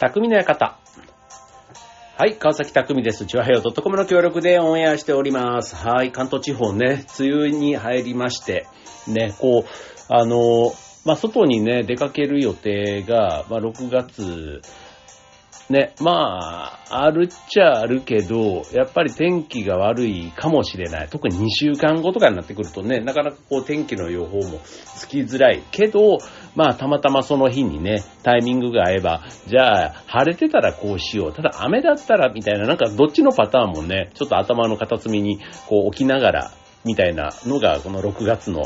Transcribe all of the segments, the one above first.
匠の館。はい、川崎匠です。チュアヘヨ .com の協力でオンエアしております。はい、関東地方ね、梅雨に入りまして、ね、こう、あの、まあ、外にね、出かける予定が、まあ、6月、ね、まあ、あるっちゃあるけど、やっぱり天気が悪いかもしれない。特に2週間後とかになってくるとね、なかなかこう天気の予報もつきづらいけど、まあたまたまその日にね、タイミングが合えば、じゃあ晴れてたらこうしよう。ただ雨だったらみたいな、なんかどっちのパターンもね、ちょっと頭の片隅にこう置きながら、みたいなのがこの6月の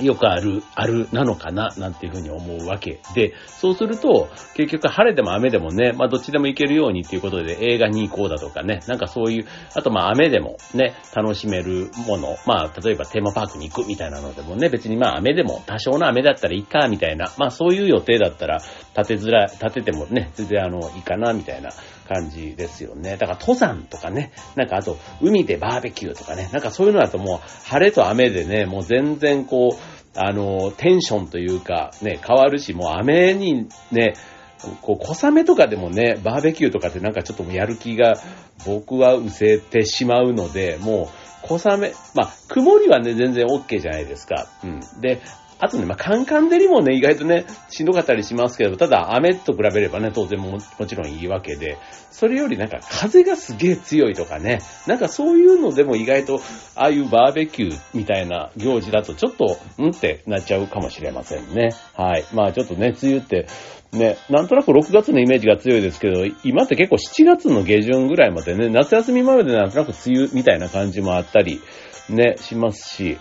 よくある、あるなのかな、なんていうふうに思うわけで、そうすると、結局晴れでも雨でもね、まあどっちでも行けるようにっていうことで映画に行こうだとかね、なんかそういう、あとまあ雨でもね、楽しめるもの、まあ例えばテーマパークに行くみたいなのでもね、別にまあ雨でも多少の雨だったらいいか、みたいな、まあそういう予定だったら立てづらい、立ててもね、全然あの、いいかな、みたいな感じですよね。だから登山とかね、なんかあと海でバーベキューとかね、なんかそういうのだともう晴れと雨でね、もう全然こう、あの、テンションというか、ね、変わるし、もう雨にね、こう、小雨とかでもね、バーベキューとかってなんかちょっともうやる気が僕は失せてしまうので、もう、小雨、まあ、曇りはね、全然 OK じゃないですか。うん。で、あとね、まあ、カンカン照りもね、意外とね、しんどかったりしますけど、ただ雨と比べればね、当然ももちろんいいわけで、それよりなんか風がすげえ強いとかね、なんかそういうのでも意外と、ああいうバーベキューみたいな行事だとちょっと、んってなっちゃうかもしれませんね。はい。まあちょっとね、梅雨って、ね、なんとなく6月のイメージが強いですけど、今って結構7月の下旬ぐらいまでね、夏休みまでなんとなく梅雨みたいな感じもあったり、ね、しますし、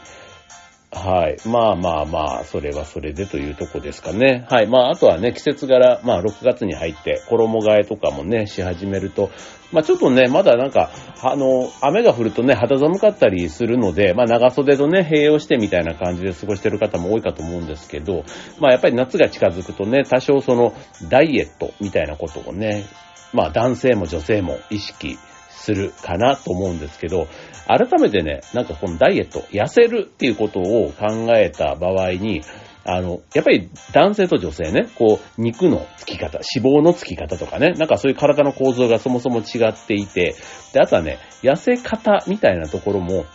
はい。まあまあまあ、それはそれでというとこですかね。はい。まあ、あとはね、季節柄、まあ、6月に入って、衣替えとかもね、し始めると、まあ、ちょっとね、まだなんか、あの、雨が降るとね、肌寒かったりするので、まあ、長袖とね、併用してみたいな感じで過ごしてる方も多いかと思うんですけど、まあ、やっぱり夏が近づくとね、多少その、ダイエットみたいなことをね、まあ、男性も女性も意識するかなと思うんですけど、改めてね、なんかこのダイエット、痩せるっていうことを考えた場合に、あの、やっぱり男性と女性ね、こう、肉のつき方、脂肪のつき方とかね、なんかそういう体の構造がそもそも違っていて、で、あとはね、痩せ方みたいなところも、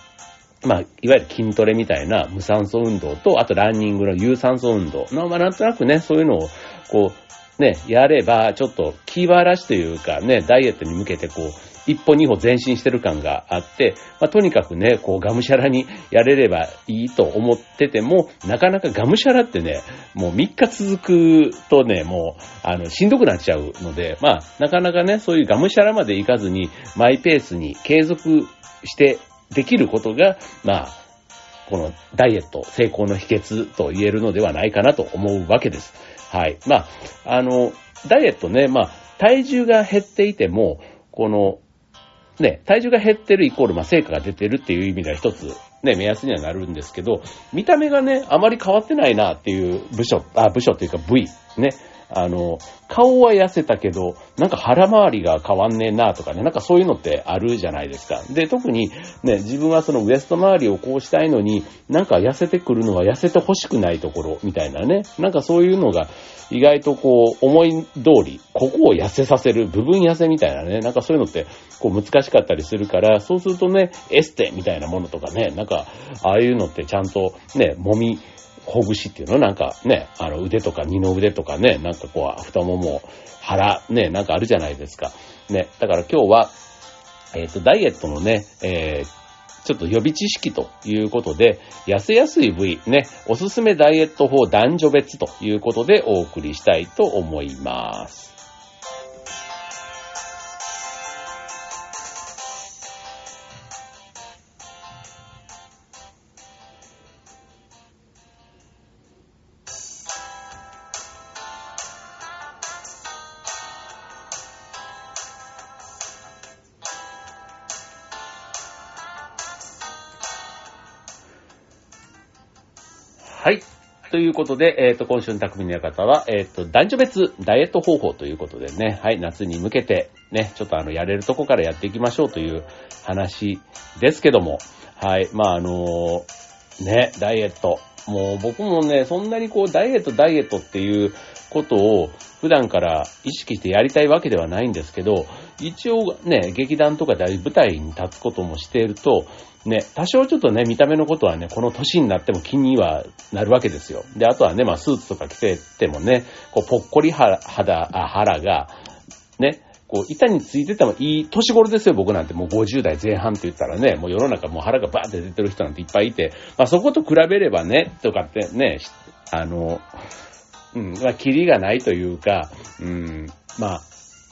まあ、いわゆる筋トレみたいな無酸素運動と、あとランニングの有酸素運動の、まあ、なんとなくね、そういうのを、こう、ね、やれば、ちょっと気晴らしというかね、ダイエットに向けてこう、一歩二歩前進してる感があって、まあ、とにかくね、こう、がむしゃらにやれればいいと思ってても、なかなかがむしゃらってね、もう3日続くとね、もう、あの、しんどくなっちゃうので、まあ、なかなかね、そういうがむしゃらまでいかずに、マイペースに継続してできることが、まあ、このダイエット成功の秘訣と言えるのではないかなと思うわけです。はい。まあ、あの、ダイエットね、まあ、体重が減っていても、この、ね、体重が減ってるイコール、まあ、成果が出てるっていう意味では一つ、ね、目安にはなるんですけど、見た目がね、あまり変わってないなっていう部署、あ、部署っていうか部位、ね、あの、顔は痩せたけど、なんか腹回りが変わんねえなとかね、なんかそういうのってあるじゃないですか。で、特にね、自分はそのウエスト周りをこうしたいのに、なんか痩せてくるのは痩せて欲しくないところみたいなね、なんかそういうのが意外とこう思い通り、ここを痩せさせる部分痩せみたいなね、なんかそういうのってこう難しかったりするから、そうするとね、エステみたいなものとかね、なんかああいうのってちゃんとね、揉み、ほぐしっていうのなんかね、あの腕とか二の腕とかね、なんかこう太もも、腹、ね、なんかあるじゃないですか。ね、だから今日は、えっ、と、ダイエットのね、えー、ちょっと予備知識ということで、痩せやすい部位、ね、おすすめダイエット法男女別ということでお送りしたいと思います。はい。ということで、えっ、と、今週の匠の館は、えっ、と、男女別ダイエット方法ということでね、はい、夏に向けて、ね、ちょっとあの、やれるとこからやっていきましょうという話ですけども、はい、まああのね、ダイエット。もう僕もね、そんなにこう、ダイエット、ダイエットっていうことを普段から意識してやりたいわけではないんですけど、一応ね、劇団とかで舞台に立つこともしていると、ね、多少ちょっとね、見た目のことはね、この年になっても気にはなるわけですよ。で、あとはね、まあ、スーツとか着ててもね、こう、ぽっこり肌、あ腹が、ね、こう、板についててもいい年頃ですよ、僕なんて。もう50代前半って言ったらね、もう世の中もう腹がバーって出てる人なんていっぱいいて、まあそこと比べればね、とかってね、あの、うん、まあ、キリがないというか、うん、まあ、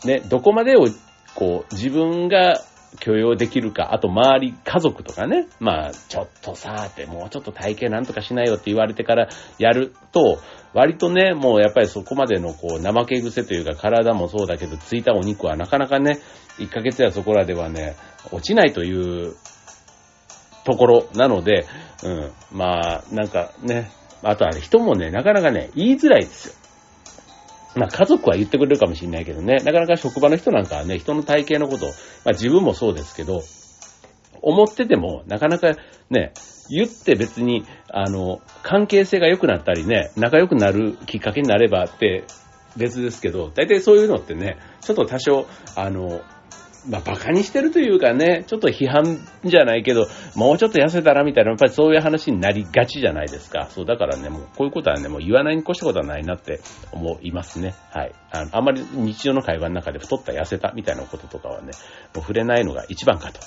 ね、どこまでを、こう、自分が許容できるか、あと周り、家族とかね、まあ、ちょっとさ、って、もうちょっと体型なんとかしないよって言われてからやると、割とね、もうやっぱりそこまでのこう、怠け癖というか体もそうだけど、ついたお肉はなかなかね、1ヶ月やそこらではね、落ちないというところなので、うん、まあ、なんかね、あとは人もね、なかなかね、言いづらいですよ。まあ家族は言ってくれるかもしれないけどね、なかなか職場の人なんかはね、人の体型のこと、まあ自分もそうですけど、思ってても、なかなかね、言って別に、あの、関係性が良くなったりね、仲良くなるきっかけになればって別ですけど、大体そういうのってね、ちょっと多少、あの、まあ、馬鹿にしてるというかね、ちょっと批判じゃないけど、もうちょっと痩せたらみたいな、やっぱりそういう話になりがちじゃないですか。そう、だからね、もうこういうことはね、もう言わないに越したことはないなって思いますね。はい。あの、あんまり日常の会話の中で太った痩せたみたいなこととかはね、もう触れないのが一番かと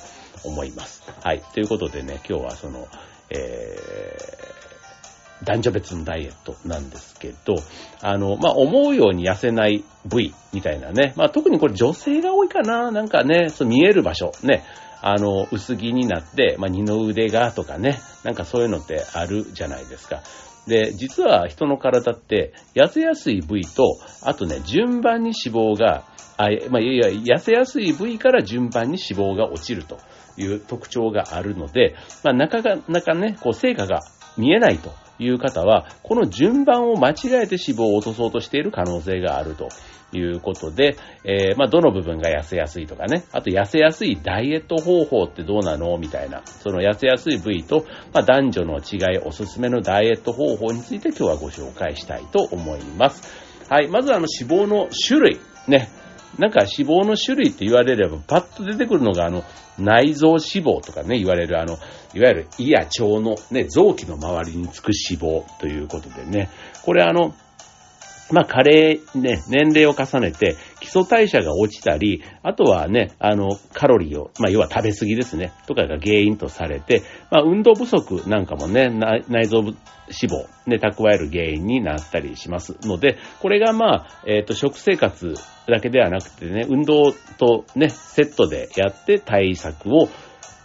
思います。はい。ということでね、今日はその、えー、男女別のダイエットなんですけど、あの、まあ、思うように痩せない部位みたいなね。まあ、特にこれ女性が多いかななんかね、そう見える場所、ね。あの、薄着になって、まあ、二の腕がとかね。なんかそういうのってあるじゃないですか。で、実は人の体って痩せやすい部位と、あとね、順番に脂肪が、あまあ、いやいや、痩せやすい部位から順番に脂肪が落ちるという特徴があるので、まあ、なかなかね、こう、成果が見えないとという方は、この順番を間違えて脂肪を落とそうとしている可能性があるということで、えー、まあ、どの部分が痩せやすいとかね、あと痩せやすいダイエット方法ってどうなのみたいな、その痩せやすい部位と、まあ、男女の違い、おすすめのダイエット方法について今日はご紹介したいと思います。はい、まずあの脂肪の種類、ね、なんか脂肪の種類って言われれば、パッと出てくるのが、あの、内臓脂肪とかね、言われる、あの、いわゆる胃や腸のね、臓器の周りにつく脂肪ということでね、これあの、まあ、加齢、ね、年齢を重ねて、基礎代謝が落ちたり、あとはね、あの、カロリーを、まあ、要は食べ過ぎですね、とかが原因とされて、まあ、運動不足なんかもね、内臓脂肪、ね、蓄える原因になったりしますので、これがまあ、えっ、ー、と、食生活だけではなくてね、運動とね、セットでやって対策を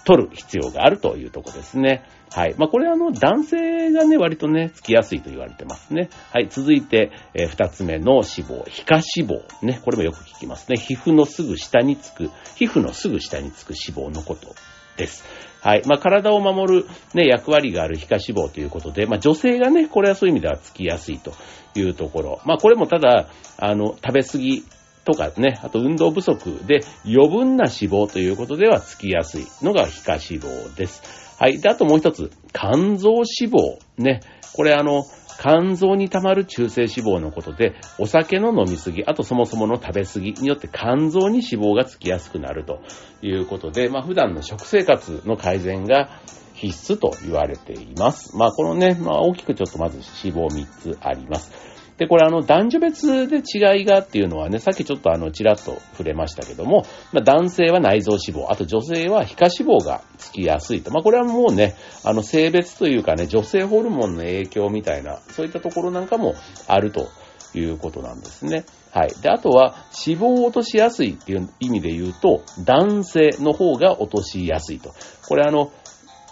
取る必要があるというとこですね。はい。まあ、これあの、男性がね、割とね、つきやすいと言われてますね。はい。続いて、えー、二つ目の脂肪、皮下脂肪。ね、これもよく聞きますね。皮膚のすぐ下につく、皮膚のすぐ下につく脂肪のことです。はい。まあ、体を守るね、役割がある皮下脂肪ということで、まあ、女性がね、これはそういう意味ではつきやすいというところ。まあ、これもただ、あの、食べ過ぎとかね、あと運動不足で余分な脂肪ということではつきやすいのが皮下脂肪です。はい。で、あともう一つ、肝臓脂肪。ね。これあの、肝臓に溜まる中性脂肪のことで、お酒の飲みすぎ、あとそもそもの食べすぎによって肝臓に脂肪がつきやすくなるということで、まあ普段の食生活の改善が必須と言われています。まあこのね、まあ大きくちょっとまず脂肪3つあります。で、これあの、男女別で違いがっていうのはね、さっきちょっとあの、ちらっと触れましたけども、まあ、男性は内臓脂肪、あと女性は皮下脂肪がつきやすいと。まあ、これはもうね、あの、性別というかね、女性ホルモンの影響みたいな、そういったところなんかもあるということなんですね。はい。で、あとは、脂肪を落としやすいっていう意味で言うと、男性の方が落としやすいと。これあの、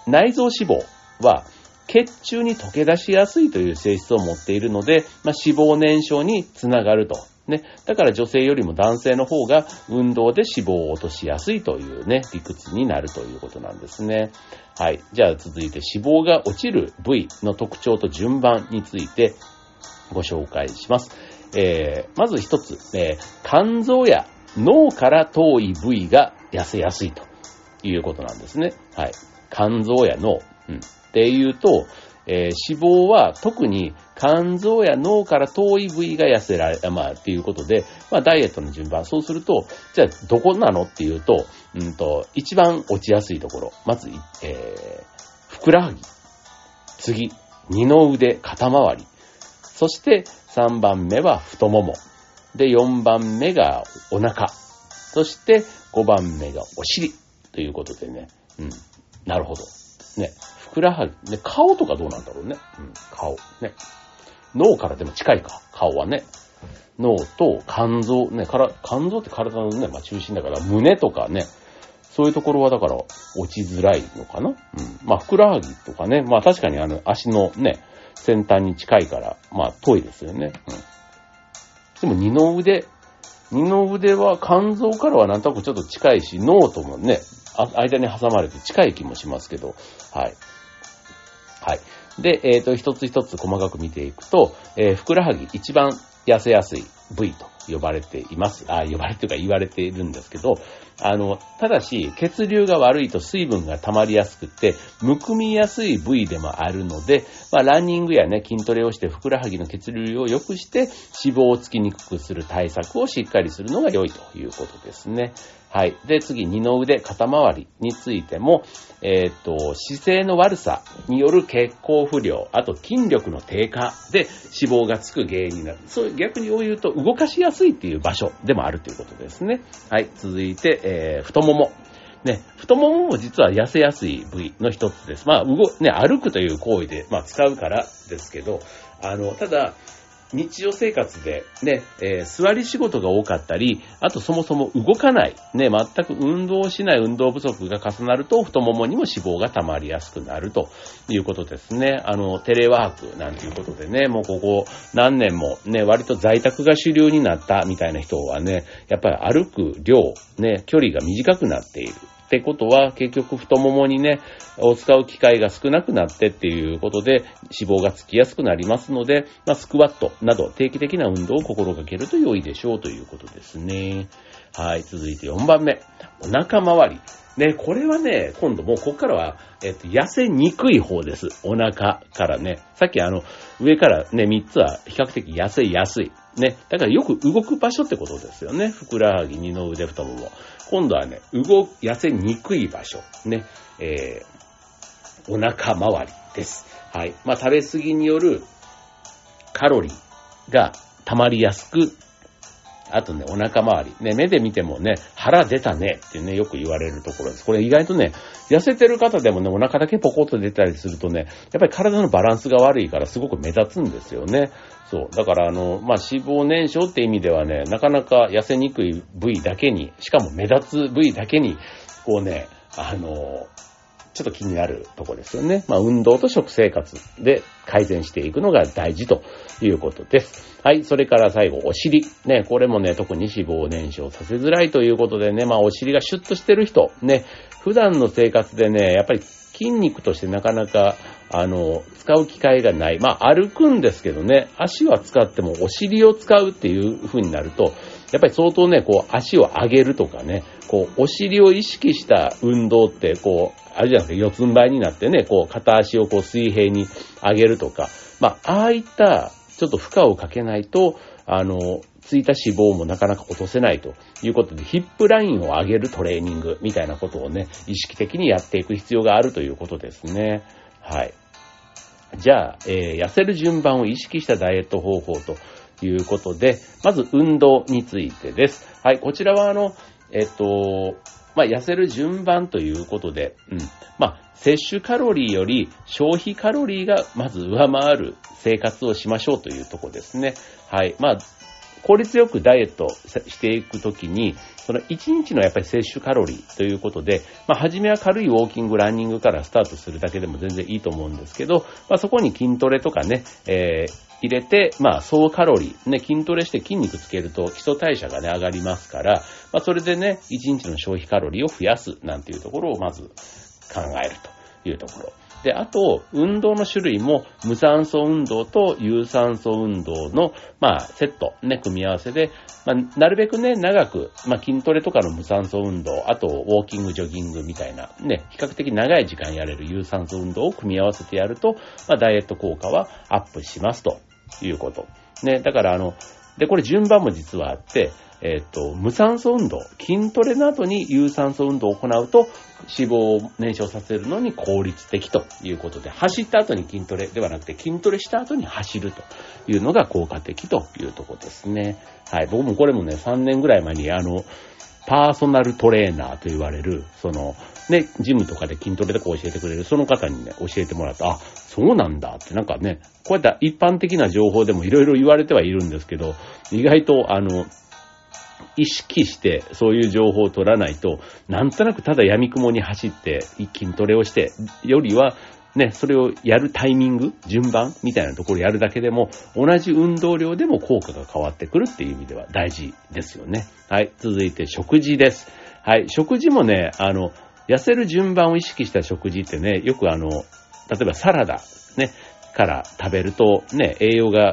内臓脂肪は、血中に溶け出しやすいという性質を持っているので、まあ、脂肪燃焼につながると。ね。だから女性よりも男性の方が運動で脂肪を落としやすいというね、理屈になるということなんですね。はい。じゃあ続いて脂肪が落ちる部位の特徴と順番についてご紹介します。えー、まず一つ、えー、肝臓や脳から遠い部位が痩せやすいということなんですね。はい。肝臓や脳。うん。っていうと、えー脂肪は特に肝臓や脳から遠い部位が痩せられ、まあ、っていうことで、まあ、ダイエットの順番。そうすると、じゃあ、どこなのっていうと、うんと、一番落ちやすいところ。まず、えー、ふくらはぎ。次、二の腕、肩周り。そして、3番目は太もも。で、4番目がお腹。そして、5番目がお尻。ということでね。うん。なるほど。ね。ふくらはぎ。ね、顔とかどうなんだろうね。うん。顔。ね。脳からでも近いか。顔はね。脳と肝臓。ね。から、肝臓って体のね、まあ中心だから、胸とかね。そういうところはだから落ちづらいのかなうん。まあ、ふくらはぎとかね。まあ確かにあの足のね、先端に近いから、まあ遠いですよね。うん。でも二の腕、二の腕は肝臓からはなんとなくちょっと近いし、脳ともね、間に挟まれて近い気もしますけど、はい。はい。で、えっ、と、一つ一つ細かく見ていくと、えーふくらはぎ一番痩せやすい部位と呼ばれています。あ、呼ばれてるか言われているんですけど、あの、ただし、血流が悪いと水分が溜まりやすくて、むくみやすい部位でもあるので、まあ、ランニングやね、筋トレをして、ふくらはぎの血流を良くして、脂肪をつきにくくする対策をしっかりするのが良いということですね。はい。で、次、二の腕、肩周りについても、えっ、と、姿勢の悪さによる血行不良、あと筋力の低下で脂肪がつく原因になる。そういう、逆に言うと、動かしやすいっていう場所でもあるということですね。はい。続いて、えー、太もも。ね、太ももも実は痩せやすい部位の一つです。まあ、動、ね、歩くという行為で、まあ、使うからですけど、あの、ただ、日常生活でね、えー座り仕事が多かったり、あとそもそも動かない、ね、全く運動しない運動不足が重なると、太ももにも脂肪が溜まりやすくなるということですね。あの、テレワークなんていうことでね、もうここ何年もね、割と在宅が主流になったみたいな人はね、やっぱり歩く量、ね、距離が短くなっている。ってことは、結局太ももにね、を使う機会が少なくなってっていうことで、脂肪がつきやすくなりますので、まあ、スクワットなど定期的な運動を心がけると良いでしょうということですね。はい、続いて4番目。お腹周り。ね、これはね、今度もうここからは、えっと、痩せにくい方です。お腹からね。さっきあの、上からね、3つは比較的痩せやすい。ね。だからよく動く場所ってことですよね。ふくらはぎ、二の腕、太もも。今度はね、動、痩せにくい場所。ね。えー、お腹周りです。はい。まあ、食べ過ぎによるカロリーが溜まりやすく、あとね、お腹周り。ね、目で見てもね、腹出たねってね、よく言われるところです。これ意外とね、痩せてる方でもね、お腹だけポコッと出たりするとね、やっぱり体のバランスが悪いからすごく目立つんですよね。そう。だからあの、まあ、脂肪燃焼って意味ではね、なかなか痩せにくい部位だけに、しかも目立つ部位だけに、こうね、あの、ちょっと気になるとこですよね。まあ、運動と食生活で改善していくのが大事ということです。はい。それから最後、お尻。ね、これもね、特に脂肪燃焼させづらいということでね、まあ、お尻がシュッとしてる人、ね、普段の生活でね、やっぱり筋肉としてなかなか、あの、使う機会がない。まあ、歩くんですけどね、足は使ってもお尻を使うっていう風になると、やっぱり相当ね、こう、足を上げるとかね、こう、お尻を意識した運動って、こう、あるじゃないですか、四つん這いになってね、こう、片足をこう、水平に上げるとか、まあ、ああいった、ちょっと負荷をかけないと、あの、ついた脂肪もなかなか落とせないということで、ヒップラインを上げるトレーニングみたいなことをね、意識的にやっていく必要があるということですね。はい。じゃあ、えー痩せる順番を意識したダイエット方法ということで、まず運動についてです。はい、こちらはあの、えっと、まあ、痩せる順番ということで、うん。まあ、摂取カロリーより消費カロリーがまず上回る生活をしましょうというところですね。はい。まあ、効率よくダイエットしていくときに、その1日のやっぱり摂取カロリーということで、まあ、初めは軽いウォーキング、ランニングからスタートするだけでも全然いいと思うんですけど、まあ、そこに筋トレとかね、えー入れて、まあ、総カロリー、ね、筋トレして筋肉つけると基礎代謝がね、上がりますから、まあ、それでね、1日の消費カロリーを増やすなんていうところをまず考えるというところ。で、あと、運動の種類も無酸素運動と有酸素運動の、まあ、セット、ね、組み合わせで、まあ、なるべくね、長く、まあ、筋トレとかの無酸素運動、あと、ウォーキング、ジョギングみたいな、ね、比較的長い時間やれる有酸素運動を組み合わせてやると、まあ、ダイエット効果はアップしますということ。ね、だからあの、で、これ順番も実はあって、えっ、と、無酸素運動、筋トレの後に有酸素運動を行うと、脂肪を燃焼させるのに効率的ということで、走った後に筋トレではなくて、筋トレした後に走るというのが効果的というところですね。はい。僕もこれもね、3年ぐらい前に、あの、パーソナルトレーナーと言われる、その、ね、ジムとかで筋トレとか教えてくれる、その方にね、教えてもらった、あ、そうなんだ。って、なんかね、こうやって一般的な情報でもいろいろ言われてはいるんですけど、意外と、あの、意識してそういう情報を取らないと、なんとなくただ闇雲に走って筋トレをして、よりは、ね、それをやるタイミング、順番みたいなところやるだけでも、同じ運動量でも効果が変わってくるっていう意味では大事ですよね。はい、続いて食事です。はい、食事もね、あの、痩せる順番を意識した食事ってね、よくあの、例えばサラダ、ね、から食べるとね、栄養が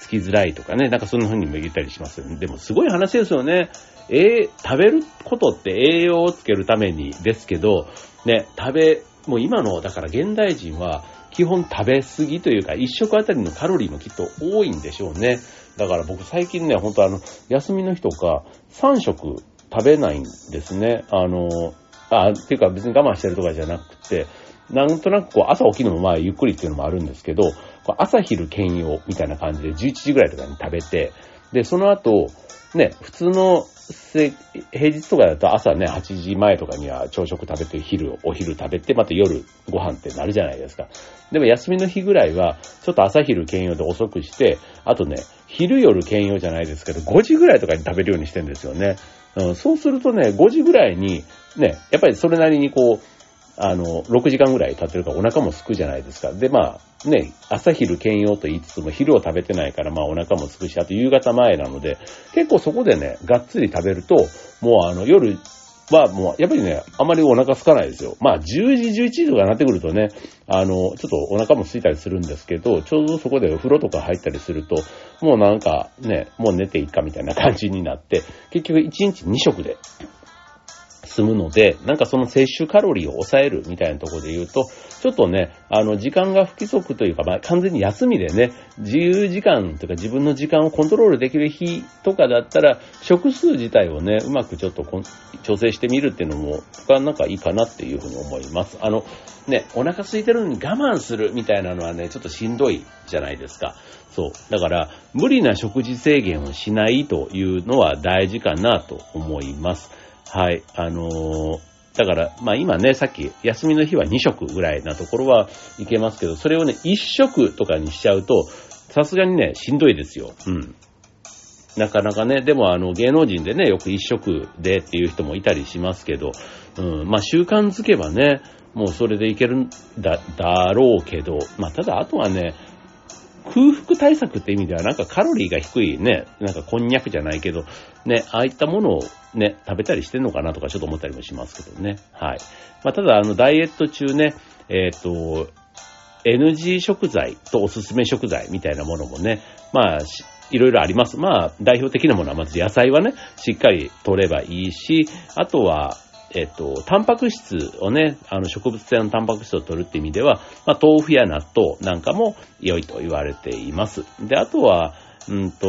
つきづらいとかね、なんかそんな風にも言ったりしますよね。でもすごい話ですよね。えー、食べることって栄養をつけるためにですけど、ね、食べ、もう今の、だから現代人は基本食べ過ぎというか、一食あたりのカロリーもきっと多いんでしょうね。だから僕最近ね、本当あの、休みの日とか3食食べないんですね。あの、あ、っていうか別に我慢してるとかじゃなくて、なんとなくこう朝起きるのもまあゆっくりっていうのもあるんですけど、朝昼兼用みたいな感じで11時ぐらいとかに食べて、で、その後、ね、普通のせ平日とかだと朝ね、8時前とかには朝食食べて、昼、お昼食べて、また夜ご飯ってなるじゃないですか。でも休みの日ぐらいは、ちょっと朝昼兼用で遅くして、あとね、昼夜兼用じゃないですけど、5時ぐらいとかに食べるようにしてんですよね。うん、そうするとね、5時ぐらいに、ね、やっぱりそれなりにこう、あの、6時間ぐらい経ってるからお腹も空くじゃないですか。で、まあ、ね、朝昼兼用と言いつつも昼を食べてないからまあお腹も空くし、あと夕方前なので、結構そこでね、がっつり食べると、もうあの夜はもう、やっぱりね、あまりお腹空かないですよ。まあ、10時、11時とかになってくるとね、あの、ちょっとお腹も空いたりするんですけど、ちょうどそこでお風呂とか入ったりすると、もうなんかね、もう寝ていいかみたいな感じになって、結局1日2食で済むので、なんかその摂取カロリーを抑えるみたいなところで言うと、ちょっとね、あの、時間が不規則というか、まあ、完全に休みでね、自由時間というか自分の時間をコントロールできる日とかだったら、食数自体をね、うまくちょっと調整してみるっていうのも、僕はなんかいいかなっていうふうに思います。あの、ね、お腹空いてるのに我慢するみたいなのはね、ちょっとしんどいじゃないですか。そう。だから、無理な食事制限をしないというのは大事かなと思います。はい。あのー、だから、まあ今ね、さっき休みの日は2食ぐらいなところはいけますけど、それをね、1食とかにしちゃうと、さすがにね、しんどいですよ。うん。なかなかね、でもあの芸能人でね、よく1食でっていう人もいたりしますけど、うん、まあ習慣づけばね、もうそれでいけるんだ、だろうけど、まあただあとはね、空腹対策って意味ではなんかカロリーが低いね、なんかこんにゃくじゃないけど、ね、ああいったものをね、食べたりしてんのかなとかちょっと思ったりもしますけどね。はい。まあ、ただあの、ダイエット中ね、えっ、と、NG 食材とおすすめ食材みたいなものもね、まあ、いろいろあります。まあ、代表的なものはまず野菜はね、しっかり取ればいいし、あとは、えっと、タンパク質をね、あの植物性のタンパク質を取るって意味では、まあ、豆腐や納豆なんかも良いと言われています。で、あとは、うんと、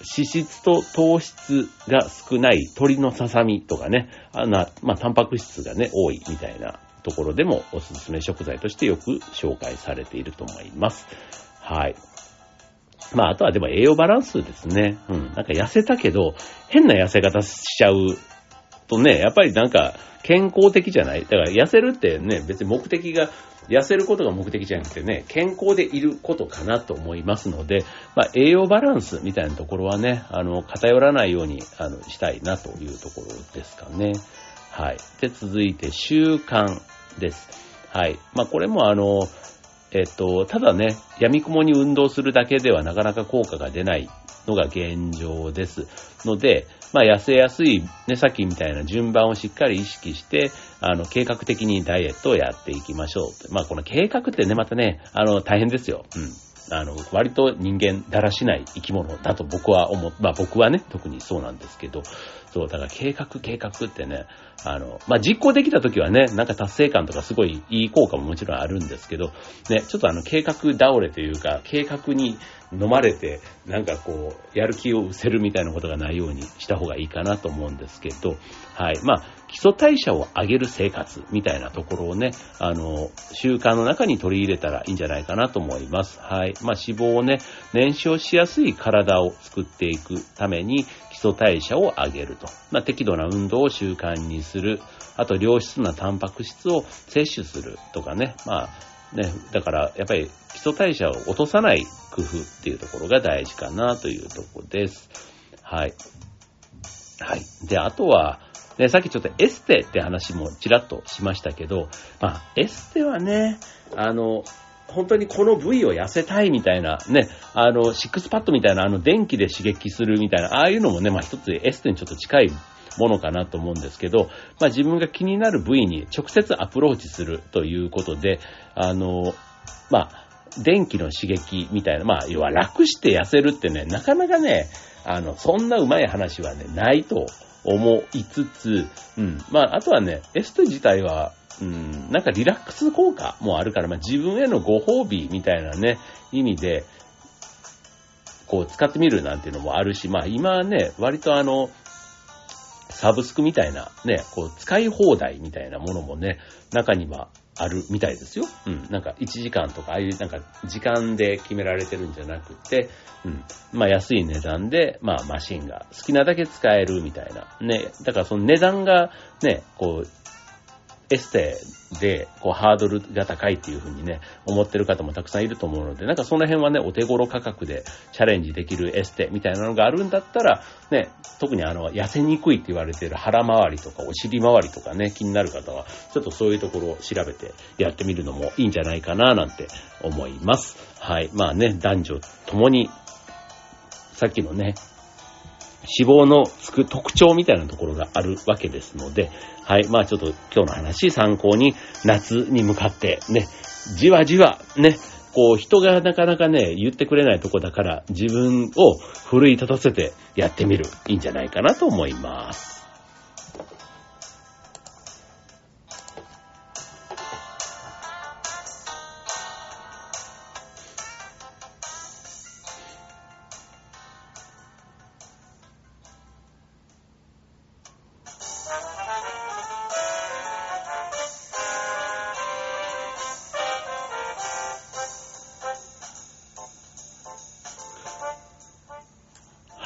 脂質と糖質が少ない鶏のささみとかね、あの、まあ、タンパク質がね、多いみたいなところでもおすすめ食材としてよく紹介されていると思います。はい。まあ、あとはでも栄養バランスですね。うん。なんか痩せたけど、変な痩せ方しちゃうとね、やっぱりなんか健康的じゃないだから痩せるってね、別に目的が、痩せることが目的じゃなくてね、健康でいることかなと思いますので、まあ、栄養バランスみたいなところはね、あの、偏らないように、あの、したいなというところですかね。はい。で、続いて習慣です。はい。まあ、これもあの、えっと、ただね、闇雲に運動するだけではなかなか効果が出ないのが現状です。ので、まあ、痩せやすい、ね、さっきみたいな順番をしっかり意識して、あの、計画的にダイエットをやっていきましょう。まあ、この計画ってね、またね、あの、大変ですよ。うん。あの、割と人間だらしない生き物だと僕は思う。まあ僕はね、特にそうなんですけど、そう、だから計画計画ってね、あの、まあ実行できた時はね、なんか達成感とかすごいいい効果ももちろんあるんですけど、ね、ちょっとあの計画倒れというか、計画に飲まれて、なんかこう、やる気を失せるみたいなことがないようにした方がいいかなと思うんですけど、はい。まあ、基礎代謝を上げる生活みたいなところをね、あの、習慣の中に取り入れたらいいんじゃないかなと思います。はい。まあ、脂肪をね、燃焼しやすい体を作っていくために、基礎代謝を上げると。まあ、適度な運動を習慣にする。あと、良質なタンパク質を摂取するとかね。まあ、ね、だからやっぱり基礎代謝を落とさない工夫っていうところが大事かなというとこです。はい。はい。で、あとは、ね、さっきちょっとエステって話もちらっとしましたけど、まあ、エステはね、あの、本当にこの部位を痩せたいみたいな、ね、あの、シックスパッドみたいな、あの、電気で刺激するみたいな、ああいうのもね、まあ一つエステにちょっと近いものかなと思うんですけど、まあ自分が気になる部位に直接アプローチするということで、あの、まあ、電気の刺激みたいな、まあ、要は楽して痩せるってね、なかなかね、あの、そんなうまい話はね、ないと思いつつ、うん。まあ、あとはね、エステ自体は、うん、なんかリラックス効果もあるから、まあ自分へのご褒美みたいなね、意味で、こう使ってみるなんていうのもあるし、まあ今ね、割とあの、サブスクみたいなね、こう使い放題みたいなものもね、中にはあるみたいですよ。うん。なんか1時間とか、ああいうなんか時間で決められてるんじゃなくて、うん。まあ安い値段で、まあマシンが好きなだけ使えるみたいな。ね。だからその値段がね、こう、エステで、こう、ハードルが高いっていうふうにね、思ってる方もたくさんいると思うので、なんかその辺はね、お手頃価格でチャレンジできるエステみたいなのがあるんだったら、ね、特にあの、痩せにくいって言われてる腹回りとかお尻回りとかね、気になる方は、ちょっとそういうところを調べてやってみるのもいいんじゃないかな、なんて思います。はい。まあね、男女ともに、さっきのね、脂肪のつく特徴みたいなところがあるわけですので、はい。まあちょっと今日の話参考に夏に向かってね、じわじわね、こう人がなかなかね、言ってくれないとこだから自分を奮い立たせてやってみる。いいんじゃないかなと思います。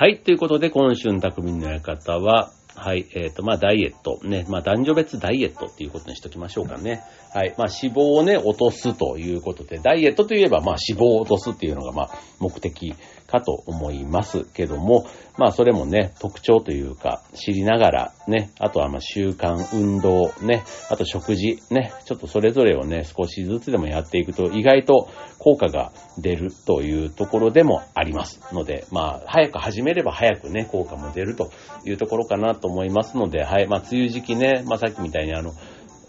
はい。ということで、今週の匠の館は、はい。えっ、ー、と、まあ、ダイエット。ね。まあ、男女別ダイエットっていうことにしときましょうかね。はい。まあ、脂肪をね、落とすということで、ダイエットといえば、まあ、脂肪を落とすっていうのが、まあ、目的かと思いますけども、まあそれもね、特徴というか知りながらね、あとはまあ習慣、運動ね、あと食事ね、ちょっとそれぞれをね、少しずつでもやっていくと意外と効果が出るというところでもありますので、まあ早く始めれば早くね、効果も出るというところかなと思いますので、はい、まあ梅雨時期ね、まあさっきみたいにあの、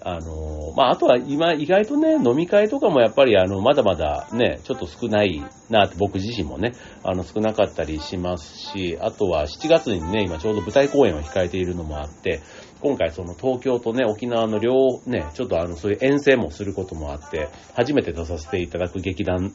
あの、まあ、あとは今意外とね、飲み会とかもやっぱりあの、まだまだね、ちょっと少ないなって僕自身もね、あの、少なかったりしますし、あとは7月にね、今ちょうど舞台公演を控えているのもあって、今回その東京とね、沖縄の両、ね、ちょっとあの、そういう遠征もすることもあって、初めて出させていただく劇団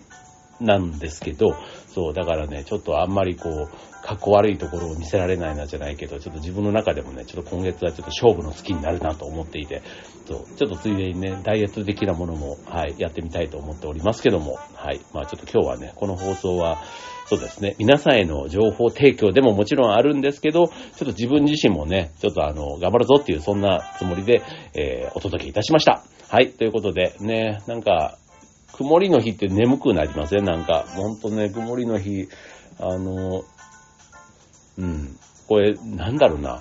なんですけど、そう、だからね、ちょっとあんまりこう、かっこ悪いところを見せられないなじゃないけど、ちょっと自分の中でもね、ちょっと今月はちょっと勝負の好きになるなと思っていて、そうちょっとついでにね、ダイエット的なものも、はい、やってみたいと思っておりますけども、はい、まあちょっと今日はね、この放送は、そうですね、皆さんへの情報提供でももちろんあるんですけど、ちょっと自分自身もね、ちょっとあの、頑張るぞっていう、そんなつもりで、えー、お届けいたしました。はい、ということで、ね、なんか、曇りの日って眠くなりません？なんか、ほんとね、曇りの日、あの、うん、これ、なんだろうな、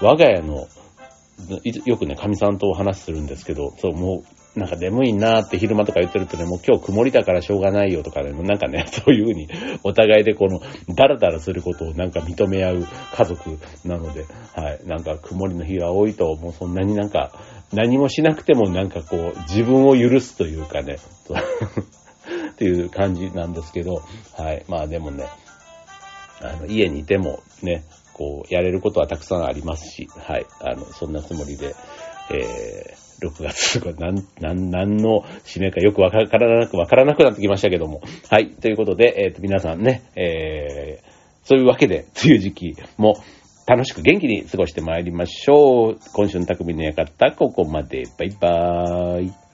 我が家の、よくね、神さんとお話しするんですけど、そう、もう、なんか眠いなーって昼間とか言ってるとね、もう今日曇りだからしょうがないよとかね、なんかね、そういう風にお互いでこの、ダラダラすることをなんか認め合う家族なので、はい、なんか曇りの日が多いと、もうそんなになんか、何もしなくてもなんかこう、自分を許すというかね、っていう感じなんですけど、はい、まあでもね、あの、家にいてもね、こう、やれることはたくさんありますし、はい、あの、そんなつもりで、えー、6月、なん、なん、なんの締めかよくわからなく、わからなくなってきましたけども。はい。ということで、えっ、ー、と、皆さんね、えー、そういうわけで、梅雨時期も楽しく元気に過ごしてまいりましょう。今週の匠の館、ここまで。バイバーイ。